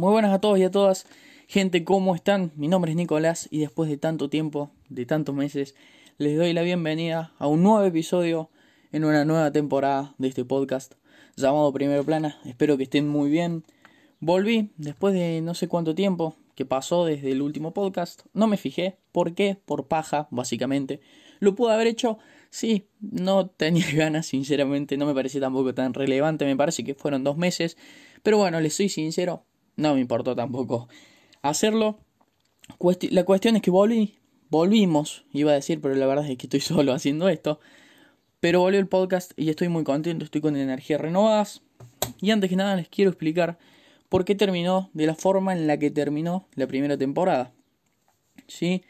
Muy buenas a todos y a todas. Gente, ¿cómo están? Mi nombre es Nicolás y después de tanto tiempo, de tantos meses, les doy la bienvenida a un nuevo episodio en una nueva temporada de este podcast llamado Primero Plana. Espero que estén muy bien. Volví después de no sé cuánto tiempo que pasó desde el último podcast. No me fijé. ¿Por qué? Por paja, básicamente. ¿Lo pude haber hecho? Sí, no tenía ganas, sinceramente. No me parecía tampoco tan relevante. Me parece que fueron dos meses. Pero bueno, les soy sincero. No me importó tampoco hacerlo. la cuestión es que volví. Volvimos, iba a decir, pero la verdad es que estoy solo haciendo esto. Pero volvió el podcast y estoy muy contento. Estoy con energías renovadas. Y antes que nada les quiero explicar por qué terminó de la forma en la que terminó la primera temporada. ¿Sí?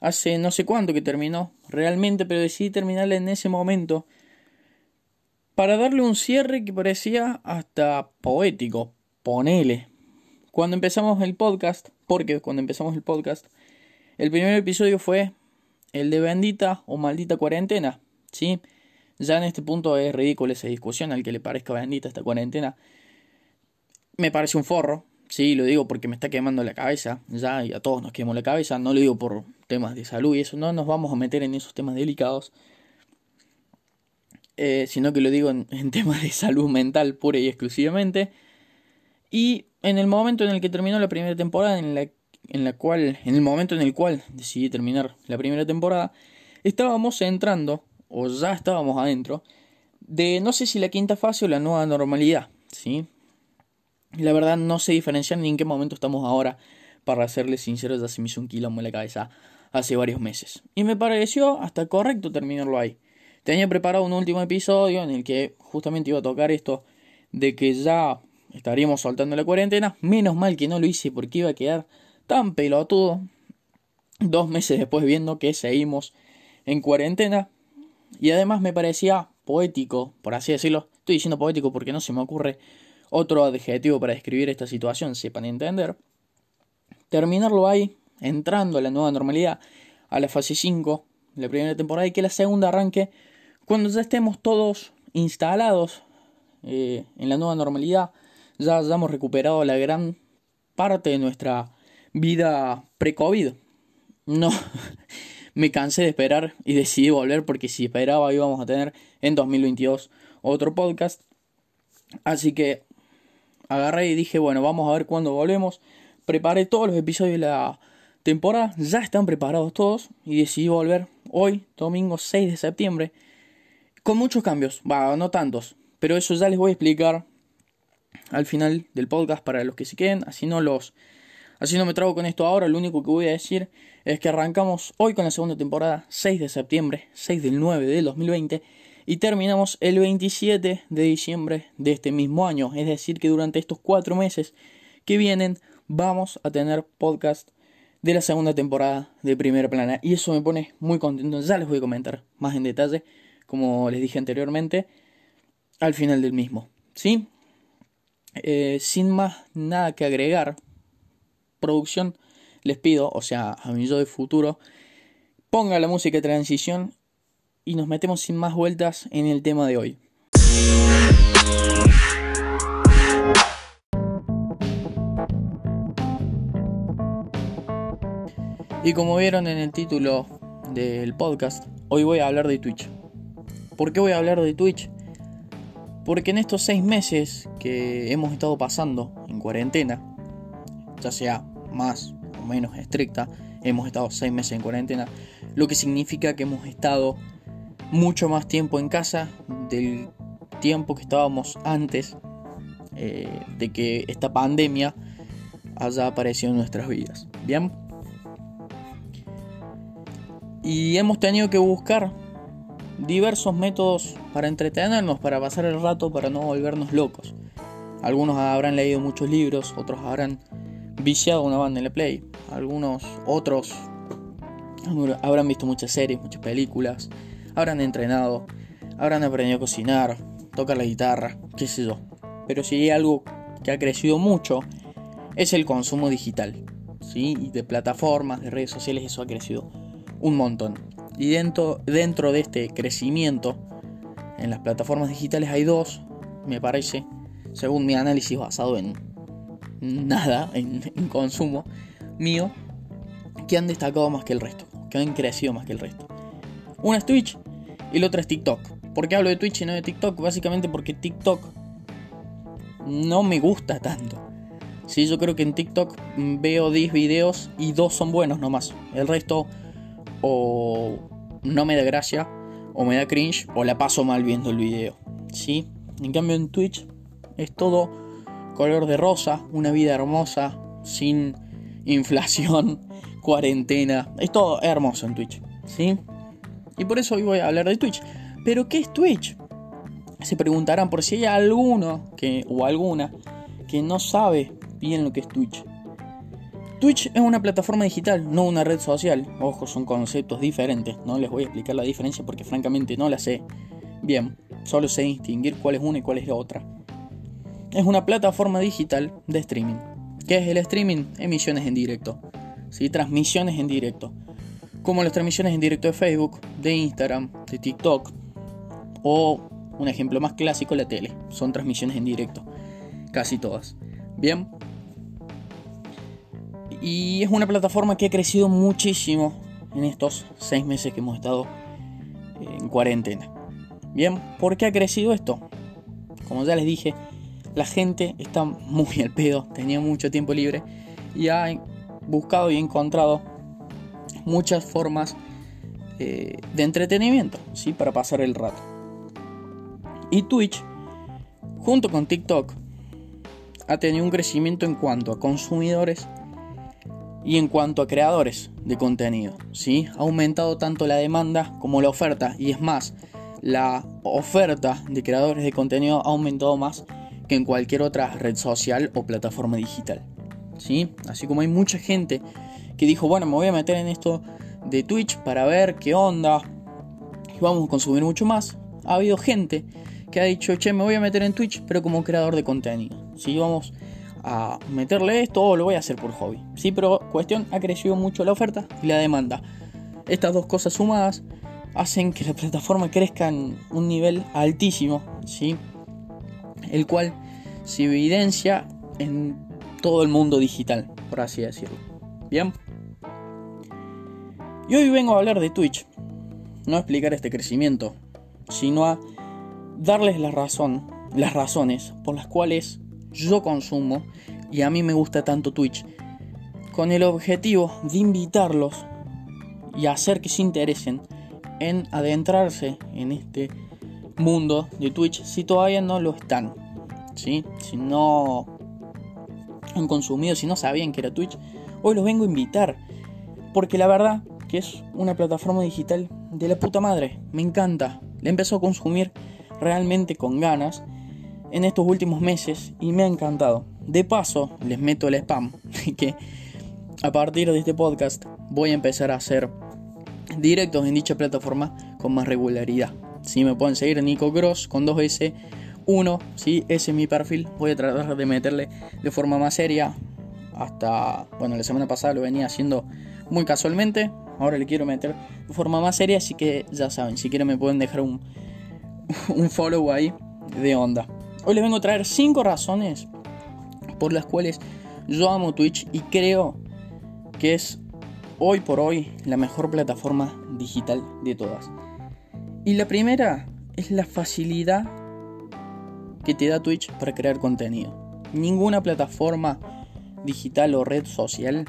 Hace no sé cuánto que terminó realmente, pero decidí terminarla en ese momento para darle un cierre que parecía hasta poético. Ponele. Cuando empezamos el podcast, porque cuando empezamos el podcast, el primer episodio fue el de bendita o maldita cuarentena. ¿Sí? Ya en este punto es ridícula esa discusión al que le parezca bendita esta cuarentena me parece un forro, sí, lo digo porque me está quemando la cabeza, ya, y a todos nos quemó la cabeza, no lo digo por temas de salud y eso, no nos vamos a meter en esos temas delicados, eh, sino que lo digo en, temas de salud mental pura y exclusivamente. Y en el momento en el que terminó la primera temporada, en la, en la cual, en el momento en el cual decidí terminar la primera temporada, estábamos entrando, o ya estábamos adentro, de no sé si la quinta fase o la nueva normalidad, ¿sí? La verdad no sé diferenciar ni en qué momento estamos ahora. Para serles sinceros, ya se me hizo un quilombo en la cabeza hace varios meses. Y me pareció hasta correcto terminarlo ahí. Tenía preparado un último episodio en el que justamente iba a tocar esto de que ya estaríamos soltando la cuarentena. Menos mal que no lo hice porque iba a quedar tan pelotudo. Dos meses después viendo que seguimos en cuarentena. Y además me parecía poético, por así decirlo. Estoy diciendo poético porque no se me ocurre otro adjetivo para describir esta situación, sepan entender. Terminarlo ahí, entrando a la nueva normalidad, a la fase 5, la primera temporada, y que la segunda arranque cuando ya estemos todos instalados eh, en la nueva normalidad, ya hayamos recuperado la gran parte de nuestra vida pre-COVID. No, me cansé de esperar y decidí volver porque si esperaba íbamos a tener en 2022 otro podcast. Así que agarré y dije, bueno, vamos a ver cuándo volvemos. Preparé todos los episodios de la temporada, ya están preparados todos y decidí volver hoy, domingo 6 de septiembre, con muchos cambios, va, no tantos, pero eso ya les voy a explicar al final del podcast para los que se queden, así no los así no me trago con esto ahora, lo único que voy a decir es que arrancamos hoy con la segunda temporada, 6 de septiembre, 6 del 9 del 2020 y terminamos el 27 de diciembre de este mismo año. Es decir, que durante estos cuatro meses que vienen vamos a tener podcast de la segunda temporada de Primera Plana. Y eso me pone muy contento. Ya les voy a comentar más en detalle, como les dije anteriormente, al final del mismo. ¿Sí? Eh, sin más nada que agregar, producción, les pido, o sea, a mi yo de futuro, ponga la música de transición y nos metemos sin más vueltas en el tema de hoy. Y como vieron en el título del podcast, hoy voy a hablar de Twitch. ¿Por qué voy a hablar de Twitch? Porque en estos seis meses que hemos estado pasando en cuarentena, ya sea más o menos estricta, hemos estado seis meses en cuarentena, lo que significa que hemos estado mucho más tiempo en casa del tiempo que estábamos antes eh, de que esta pandemia haya aparecido en nuestras vidas. Bien. Y hemos tenido que buscar diversos métodos para entretenernos, para pasar el rato, para no volvernos locos. Algunos habrán leído muchos libros, otros habrán viciado una banda en la Play, algunos otros habrán visto muchas series, muchas películas, habrán entrenado, habrán aprendido a cocinar, tocar la guitarra, qué sé yo. Pero si hay algo que ha crecido mucho, es el consumo digital. ¿sí? De plataformas, de redes sociales, eso ha crecido un montón. Y dentro, dentro de este crecimiento, en las plataformas digitales hay dos, me parece, según mi análisis basado en nada en, consumo mío que han destacado más que el resto, que han crecido más que el resto. Una es Twitch y la otra es TikTok. ¿Por qué hablo de Twitch y no de TikTok? Básicamente porque TikTok no me gusta tanto. Sí, yo creo que en TikTok veo 10 videos y dos son buenos nomás. El resto o no me da gracia, o me da cringe, o la paso mal viendo el video. ¿Sí? En cambio en Twitch es todo color de rosa, una vida hermosa, sin inflación, cuarentena. Es todo hermoso en Twitch. ¿Sí? Y por eso hoy voy a hablar de Twitch. Pero ¿qué es Twitch? Se preguntarán por si hay alguno que, o alguna que no sabe bien lo que es Twitch. Twitch es una plataforma digital, no una red social. Ojo, son conceptos diferentes. No les voy a explicar la diferencia porque francamente no la sé. Bien, solo sé distinguir cuál es una y cuál es la otra. Es una plataforma digital de streaming. ¿Qué es el streaming? Emisiones en directo. ¿sí? Transmisiones en directo. Como las transmisiones en directo de Facebook, de Instagram, de TikTok. O un ejemplo más clásico, la tele. Son transmisiones en directo. Casi todas. Bien, y es una plataforma que ha crecido muchísimo en estos seis meses que hemos estado en cuarentena. Bien, ¿por qué ha crecido esto? Como ya les dije, la gente está muy al pedo, tenía mucho tiempo libre y ha buscado y encontrado muchas formas eh, de entretenimiento, ¿sí? Para pasar el rato. Y Twitch, junto con TikTok, ha tenido un crecimiento en cuanto a consumidores y en cuanto a creadores de contenido, ¿sí? ha aumentado tanto la demanda como la oferta. Y es más, la oferta de creadores de contenido ha aumentado más que en cualquier otra red social o plataforma digital. ¿sí? Así como hay mucha gente que dijo, bueno, me voy a meter en esto de Twitch para ver qué onda y vamos a consumir mucho más. Ha habido gente que ha dicho, che, me voy a meter en Twitch, pero como creador de contenido. ¿sí? Vamos a meterle esto o lo voy a hacer por hobby. Sí, pero cuestión, ha crecido mucho la oferta y la demanda. Estas dos cosas sumadas hacen que la plataforma crezca en un nivel altísimo, ¿sí? El cual se evidencia en todo el mundo digital, por así decirlo. Bien. Y hoy vengo a hablar de Twitch. No a explicar este crecimiento, sino a darles la razón, las razones por las cuales yo consumo y a mí me gusta tanto Twitch, con el objetivo de invitarlos y hacer que se interesen en adentrarse en este mundo de Twitch si todavía no lo están. ¿sí? Si no han consumido, si no sabían que era Twitch, hoy los vengo a invitar. Porque la verdad que es una plataforma digital de la puta madre. Me encanta. La empezó a consumir realmente con ganas en estos últimos meses y me ha encantado. De paso, les meto el spam, que a partir de este podcast voy a empezar a hacer directos en dicha plataforma con más regularidad. Si me pueden seguir Nico Gross con 2S, 1, si ese es mi perfil. Voy a tratar de meterle de forma más seria. Hasta, bueno, la semana pasada lo venía haciendo muy casualmente. Ahora le quiero meter de forma más seria, así que ya saben, si quieren me pueden dejar un, un follow ahí de onda. Hoy les vengo a traer 5 razones por las cuales yo amo Twitch y creo que es hoy por hoy la mejor plataforma digital de todas. Y la primera es la facilidad que te da Twitch para crear contenido. Ninguna plataforma digital o red social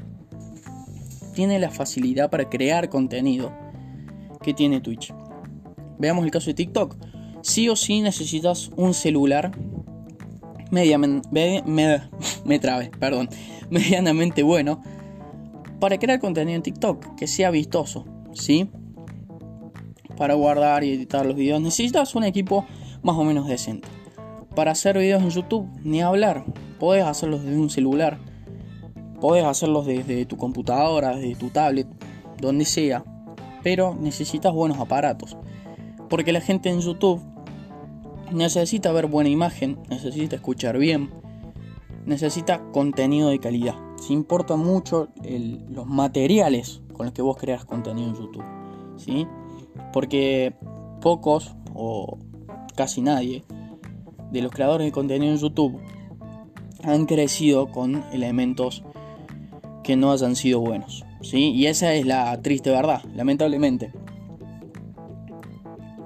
tiene la facilidad para crear contenido que tiene Twitch. Veamos el caso de TikTok sí o sí necesitas un celular medianamente, bueno para crear contenido en TikTok que sea vistoso, ¿sí? Para guardar y editar los videos necesitas un equipo más o menos decente. Para hacer videos en YouTube, ni hablar, puedes hacerlos desde un celular, puedes hacerlos desde tu computadora, desde tu tablet, donde sea, pero necesitas buenos aparatos. Porque la gente en YouTube necesita ver buena imagen, necesita escuchar bien, necesita contenido de calidad. Se importa mucho los materiales con los que vos creas contenido en YouTube. ¿sí? Porque pocos o casi nadie de los creadores de contenido en YouTube han crecido con elementos que no hayan sido buenos. ¿sí? Y esa es la triste verdad, lamentablemente.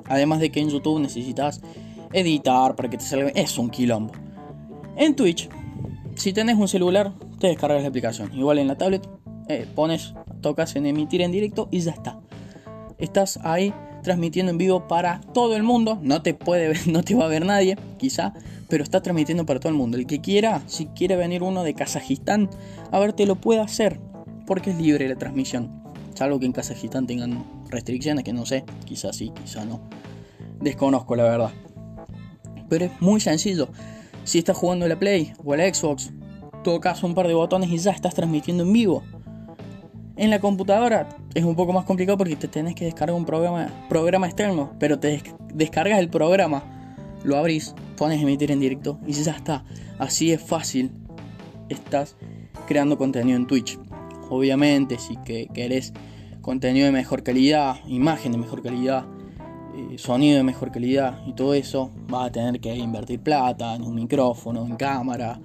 Además de que en YouTube necesitas editar para que te salga. Es un quilombo. En Twitch, si tenés un celular, te descargas la aplicación. Igual en la tablet, eh, pones, tocas en emitir en directo y ya está. Estás ahí transmitiendo en vivo para todo el mundo. No te puede ver, no te va a ver nadie, quizá, pero está transmitiendo para todo el mundo. El que quiera, si quiere venir uno de Kazajistán a verte, lo puede hacer, porque es libre la transmisión. Salvo que en Kazajistán tengan restricciones, que no sé, quizás sí, quizá no. Desconozco la verdad. Pero es muy sencillo. Si estás jugando la Play o la Xbox, tocas un par de botones y ya estás transmitiendo en vivo. En la computadora es un poco más complicado porque te tenés que descargar un programa, programa externo, pero te descargas el programa, lo abrís, pones emitir en directo y ya está. Así es fácil. Estás creando contenido en Twitch. Obviamente, si que querés contenido de mejor calidad, imagen de mejor calidad, eh, sonido de mejor calidad y todo eso, vas a tener que invertir plata en un micrófono, en cámara,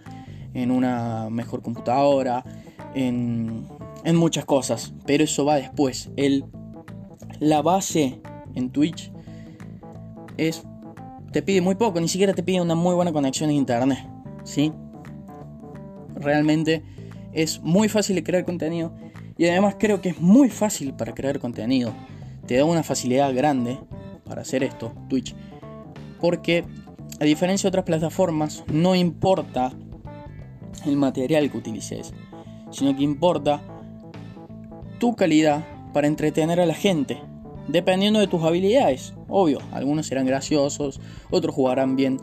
en una mejor computadora, en en muchas cosas, pero eso va después. El, la base en Twitch es te pide muy poco, ni siquiera te pide una muy buena conexión a internet, ¿sí? Realmente es muy fácil de crear contenido y además creo que es muy fácil para crear contenido. Te da una facilidad grande para hacer esto, Twitch, porque a diferencia de otras plataformas, no importa el material que utilices, sino que importa tu calidad para entretener a la gente, dependiendo de tus habilidades. Obvio, algunos serán graciosos, otros jugarán bien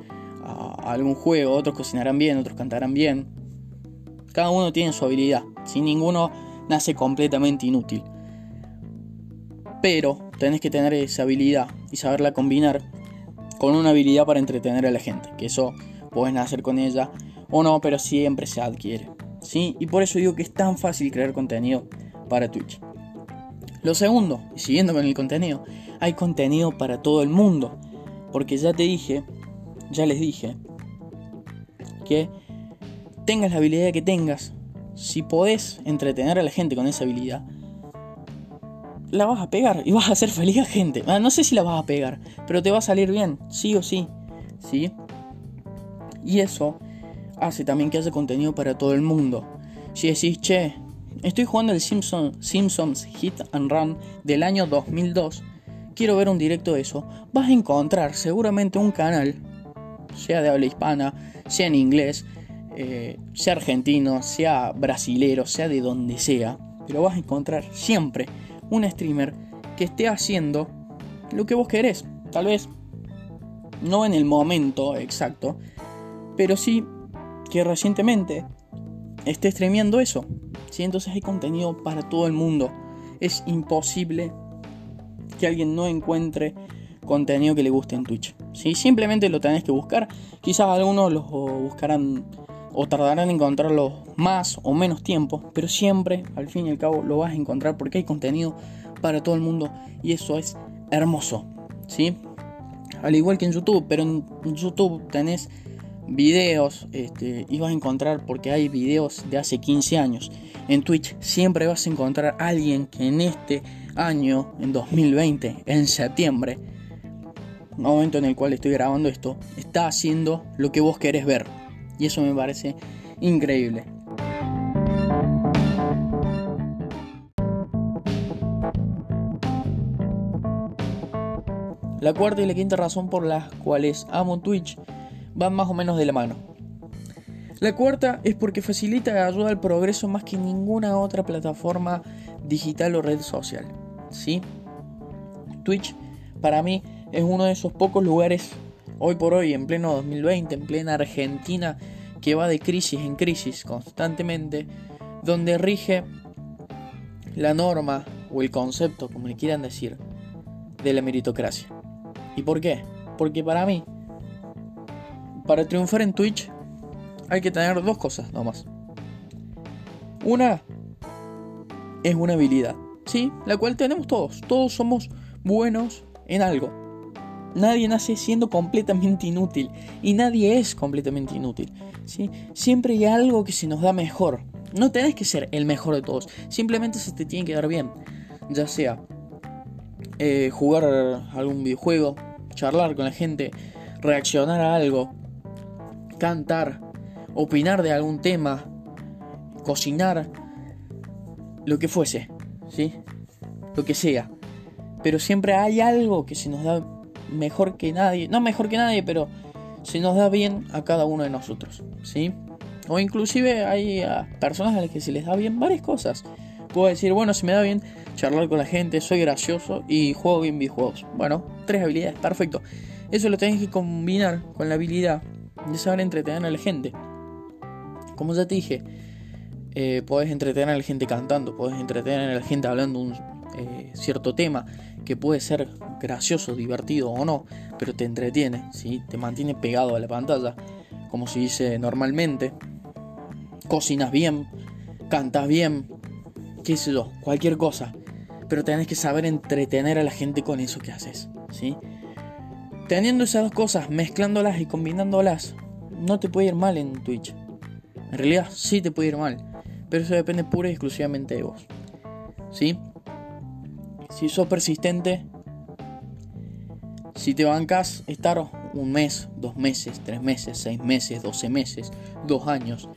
a algún juego, otros cocinarán bien, otros cantarán bien. Cada uno tiene su habilidad, sin ninguno nace completamente inútil. Pero tenés que tener esa habilidad y saberla combinar con una habilidad para entretener a la gente, que eso puedes nacer con ella o no, pero siempre se adquiere. ¿sí? Y por eso digo que es tan fácil crear contenido para Twitch. Lo segundo, y siguiendo con el contenido, hay contenido para todo el mundo. Porque ya te dije, ya les dije, que tengas la habilidad que tengas, si podés entretener a la gente con esa habilidad, la vas a pegar y vas a hacer feliz a gente. Ah, no sé si la vas a pegar, pero te va a salir bien, sí o sí. ¿Sí? Y eso hace también que haya contenido para todo el mundo. Si decís, che, Estoy jugando el Simpsons Hit and Run del año 2002. Quiero ver un directo de eso. Vas a encontrar seguramente un canal, sea de habla hispana, sea en inglés, eh, sea argentino, sea brasilero, sea de donde sea. Pero vas a encontrar siempre un streamer que esté haciendo lo que vos querés. Tal vez no en el momento exacto, pero sí que recientemente esté streameando eso. ¿sí? Entonces hay contenido para todo el mundo. Es imposible que alguien no encuentre contenido que le guste en Twitch. ¿sí? Simplemente lo tenés que buscar. Quizás algunos lo buscarán o tardarán en encontrarlo más o menos tiempo, pero siempre, al fin y al cabo, lo vas a encontrar porque hay contenido para todo el mundo y eso es hermoso. ¿sí? Al igual que en YouTube, pero en YouTube tenés videos este, y vas a encontrar porque hay videos de hace 15 años. En Twitch siempre vas a encontrar a alguien que en este año, en 2020, en septiembre, momento en el cual estoy grabando esto, está haciendo lo que vos querés ver. Y eso me parece increíble. La cuarta y la quinta razón por las cuales amo Twitch van más o menos de la mano. La cuarta es porque facilita y ayuda al progreso más que ninguna otra plataforma digital o red social. ¿sí? Twitch para mí es uno de esos pocos lugares hoy por hoy, en pleno 2020, en plena Argentina, que va de crisis en crisis constantemente, donde rige la norma o el concepto, como le quieran decir, de la meritocracia. ¿Y por qué? Porque para mí para triunfar en Twitch hay que tener dos cosas nomás. Una es una habilidad, ¿sí? La cual tenemos todos. Todos somos buenos en algo. Nadie nace siendo completamente inútil y nadie es completamente inútil. ¿sí? Siempre hay algo que se nos da mejor. No tenés que ser el mejor de todos, simplemente se te tiene que dar bien. Ya sea eh, jugar algún videojuego, charlar con la gente, reaccionar a algo, cantar, opinar de algún tema, cocinar, lo que fuese, ¿sí? Lo que sea. Pero siempre hay algo que se nos da mejor que nadie, no mejor que nadie, pero se nos da bien a cada uno de nosotros, ¿sí? O inclusive hay personas a las que se les da bien varias cosas. Puedo decir, bueno, se me da bien charlar con la gente, soy gracioso y juego bien videojuegos. Bueno, tres habilidades, perfecto. Eso lo tenés que combinar con la habilidad de saber entretener a la gente. Como ya te dije, eh, podés entretener a la gente cantando, podés entretener a la gente hablando un eh, cierto tema que puede ser gracioso, divertido o no, pero te entretiene, ¿sí? te mantiene pegado a la pantalla, como se dice normalmente. Cocinas bien, cantas bien, qué sé yo, cualquier cosa. Pero tenés que saber entretener a la gente con eso que haces, ¿sí? Teniendo esas dos cosas, mezclándolas y combinándolas, no te puede ir mal en Twitch. En realidad sí te puede ir mal, pero eso depende pura y exclusivamente de vos. ¿Sí? Si sos persistente, si te bancas estar un mes, dos meses, tres meses, seis meses, doce meses, dos años,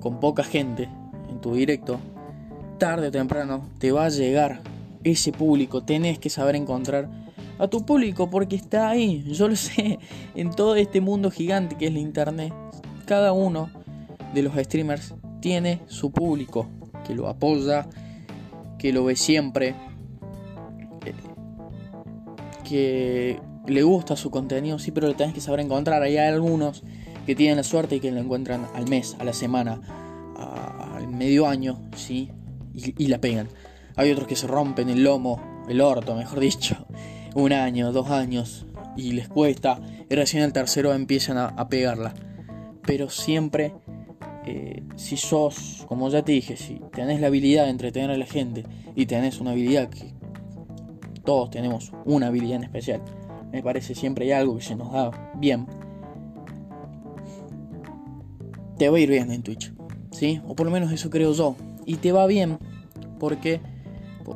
con poca gente en tu directo, tarde o temprano te va a llegar ese público. Tenés que saber encontrar a tu público porque está ahí. Yo lo sé, en todo este mundo gigante que es la internet, cada uno de los streamers tiene su público que lo apoya, que lo ve siempre, que le gusta su contenido, sí, pero lo tenés que saber encontrar. Hay algunos que tienen la suerte y que lo encuentran al mes, a la semana, al medio año, sí, y, y la pegan. Hay otros que se rompen el lomo, el orto, mejor dicho, un año, dos años y les cuesta y recién el tercero empiezan a, pegarla. Pero siempre, eh, si sos, como ya te dije, si tenés la habilidad de entretener a la gente y tenés una habilidad que todos tenemos una habilidad en especial, me parece siempre hay algo que se nos da bien. Te va a ir bien en Twitch, ¿sí? O por lo menos eso creo yo. Y te va bien porque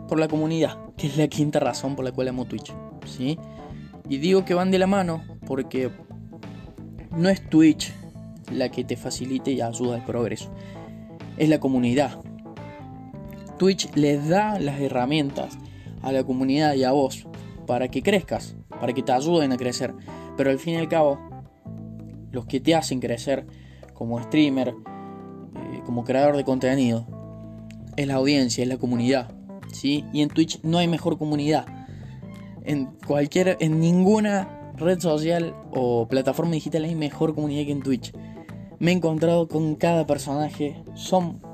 por la comunidad, que es la quinta razón por la cual amo Twitch. ¿sí? Y digo que van de la mano porque no es Twitch la que te facilite y ayuda al progreso, es la comunidad. Twitch les da las herramientas a la comunidad y a vos para que crezcas, para que te ayuden a crecer, pero al fin y al cabo, los que te hacen crecer como streamer, eh, como creador de contenido, es la audiencia, es la comunidad. ¿sí? Y en Twitch no hay mejor comunidad en cualquier, en ninguna red social o plataforma digital hay mejor comunidad que en Twitch. Me he encontrado con cada personaje. Son.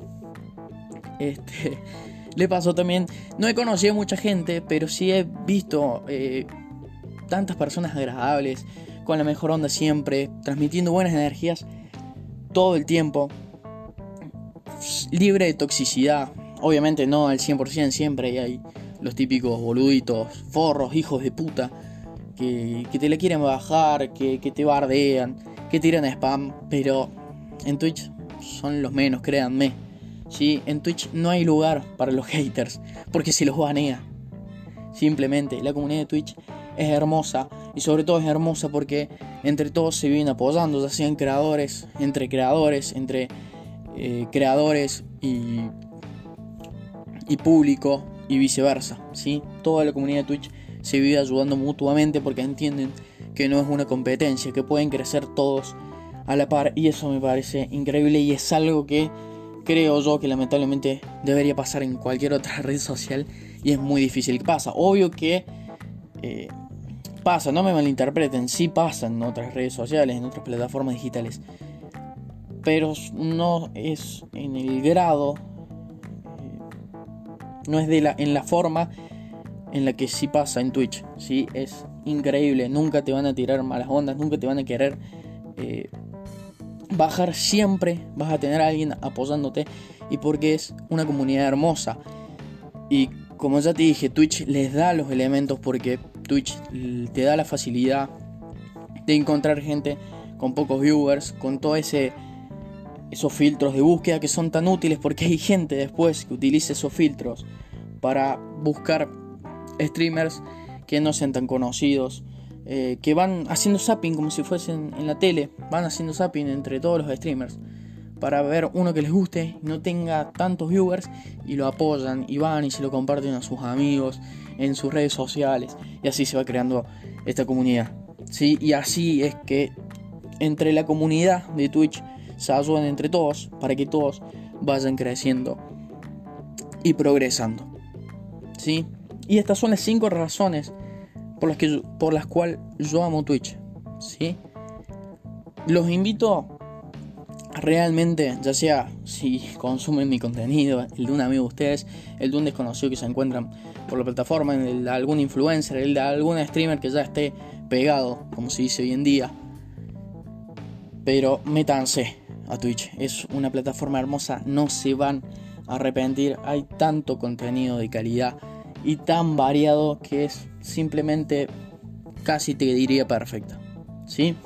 Este. Le pasó también. No he conocido mucha gente, pero sí he visto eh, tantas personas agradables, con la mejor onda siempre, transmitiendo buenas energías todo el tiempo, libre de toxicidad. Obviamente no al 100%, siempre hay los típicos boluditos, forros, hijos de puta, que, te le quieren bajar, que, te bardean, que tiran spam, pero en Twitch son los menos, créanme. ¿Sí? En Twitch no hay lugar para los haters, porque se los banea. Simplemente, la comunidad de Twitch es hermosa y sobre todo es hermosa porque entre todos se vienen apoyando, ya sean creadores, entre creadores, entre eh, creadores y, y público, y viceversa, ¿sí? Toda la comunidad de Twitch se vive ayudando mutuamente porque entienden que no es una competencia, que pueden crecer todos a la par y eso me parece increíble y es algo que creo yo que lamentablemente debería pasar en cualquier otra red social y es muy difícil que pasa. Obvio que eh, pasa, no me malinterpreten, sí pasa en otras redes sociales, en otras plataformas digitales, pero no es en el grado no es de la, en la forma en la que sí pasa en Twitch. ¿sí? Es increíble, nunca te van a tirar malas ondas, nunca te van a querer eh, bajar, siempre vas a tener a alguien apoyándote y porque es una comunidad hermosa. Y como ya te dije, Twitch les da los elementos porque Twitch te da la facilidad de encontrar gente con pocos viewers, con todo ese esos filtros de búsqueda que son tan útiles porque hay gente después que utiliza esos filtros para buscar streamers que no sean tan conocidos, eh, que van haciendo zapping como si fuesen en la tele, van haciendo zapping entre todos los streamers para ver uno que les guste, no tenga tantos viewers y lo apoyan y van y se lo comparten a sus amigos en sus redes sociales y así se va creando esta comunidad. ¿sí? Y así es que entre la comunidad de Twitch se ayudan entre todos para que todos vayan creciendo y progresando. ¿sí? Y estas son las cinco razones por las, que por las cuales yo amo Twitch. ¿sí? Los invito realmente, ya sea si consumen mi contenido, el de un amigo de ustedes, el de un desconocido que se encuentran por la plataforma, el de algún influencer, el de algún streamer que ya esté pegado, como se dice hoy en día. Pero métanse a Twitch, es una plataforma hermosa, no se van a arrepentir, hay tanto contenido de calidad y tan variado que es simplemente casi te diría perfecta. ¿Sí?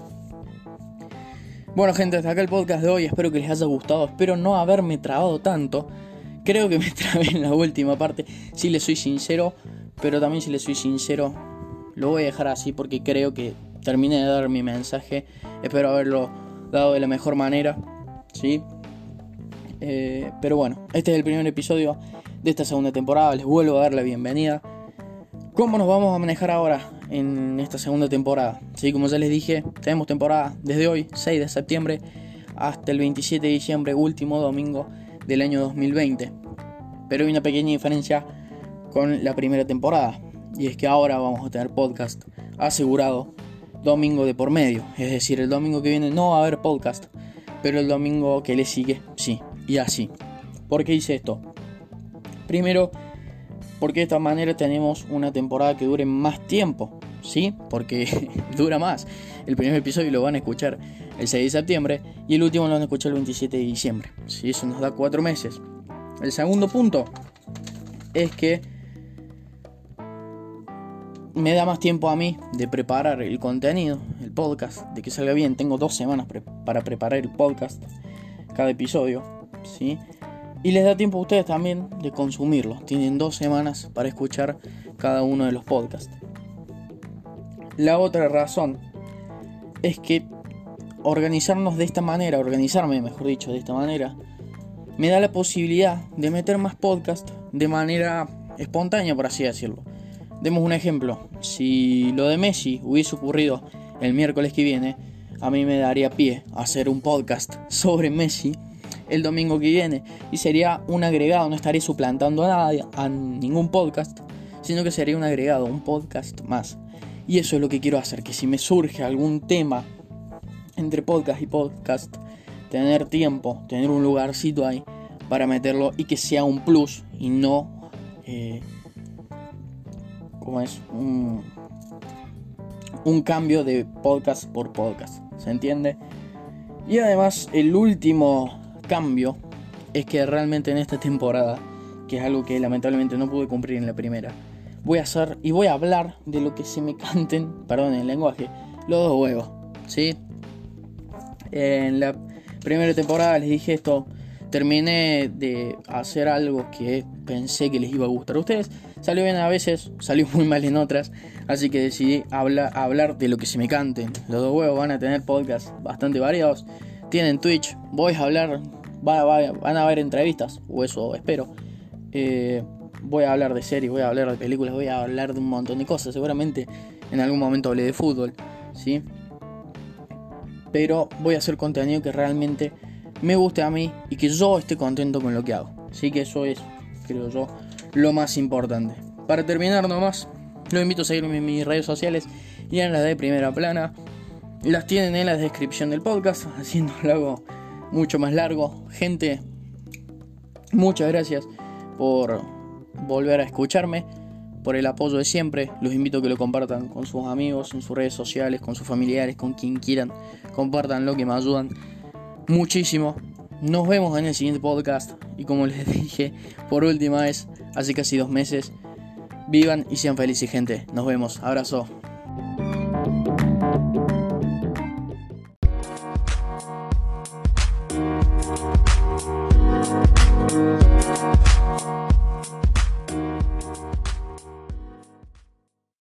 Bueno gente, hasta acá el podcast de hoy, espero que les haya gustado, espero no haberme trabado tanto. Creo que me trabé en la última parte, si les soy sincero, pero también si les soy sincero, lo voy a dejar así porque creo que terminé de dar mi mensaje, espero haberlo dado de la mejor manera, ¿sí? Eh, pero bueno, este es el primer episodio de esta segunda temporada, les vuelvo a dar la bienvenida. ¿Cómo nos vamos a manejar ahora en esta segunda temporada? Sí, como ya les dije, tenemos temporada desde hoy, 6 de septiembre, hasta el 27 de diciembre, último domingo del año 2020. Pero hay una pequeña diferencia con la primera temporada, y es que ahora vamos a tener podcast asegurado domingo de por medio. Es decir, el domingo que viene no va a haber podcast, pero el domingo que le sigue sí, y así. ¿Por qué hice esto? Primero, porque de esta manera tenemos una temporada que dure más tiempo, ¿sí? Porque dura más. El primer episodio lo van a escuchar el 6 de septiembre y el último lo van a escuchar el 27 de diciembre, ¿sí? Eso nos da cuatro meses. El segundo punto es que me da más tiempo a mí de preparar el contenido, el podcast, de que salga bien. Tengo dos semanas para preparar el podcast, cada episodio, ¿sí? Y les da tiempo a ustedes también de consumirlo. Tienen dos semanas para escuchar cada uno de los podcasts. La otra razón es que organizarnos de esta manera, organizarme mejor dicho de esta manera, me da la posibilidad de meter más podcasts de manera espontánea, por así decirlo. Demos un ejemplo. Si lo de Messi hubiese ocurrido el miércoles que viene, a mí me daría pie a hacer un podcast sobre Messi el domingo que viene. Y sería un agregado, no estaré suplantando a nadie, a ningún podcast, sino que sería un agregado, un podcast más. Y eso es lo que quiero hacer, que si me surge algún tema entre podcast y podcast, tener tiempo, tener un lugarcito ahí para meterlo y que sea un plus y no, eh, como es? Un, un cambio de podcast por podcast, ¿se entiende? Y además el último cambio es que realmente en esta temporada, que es algo que lamentablemente no pude cumplir en la primera, voy a hacer y voy a hablar de lo que se me canten, perdón el lenguaje, los dos huevos, ¿sí? En la primera temporada les dije esto, terminé de hacer algo que pensé que les iba a gustar a ustedes. Salió bien a veces, salió muy mal en otras. Así que decidí hablar de lo que se me canten. Los dos huevos van a tener podcasts bastante variados. Tienen Twitch, voy a hablar van a haber entrevistas, o eso espero. Eh, voy a hablar de series, voy a hablar de películas, voy a hablar de un montón de cosas. Seguramente en algún momento hablé de fútbol, ¿sí? Pero voy a hacer contenido que realmente me guste a mí y que yo esté contento con lo que hago. Así que eso es, creo yo, lo más importante. Para terminar nomás, los invito a seguirme en mis redes sociales y en las de primera plana. Las tienen en la descripción del podcast, haciendo algo mucho más largo. Gente, muchas gracias por volver a escucharme, por el apoyo de siempre. Los invito a que lo compartan con sus amigos, en sus redes sociales, con sus familiares, con quien quieran. Compartan lo que me ayudan muchísimo. Nos vemos en el siguiente podcast. Y como les dije por última vez, hace casi dos meses, vivan y sean felices gente. Nos vemos. Abrazo.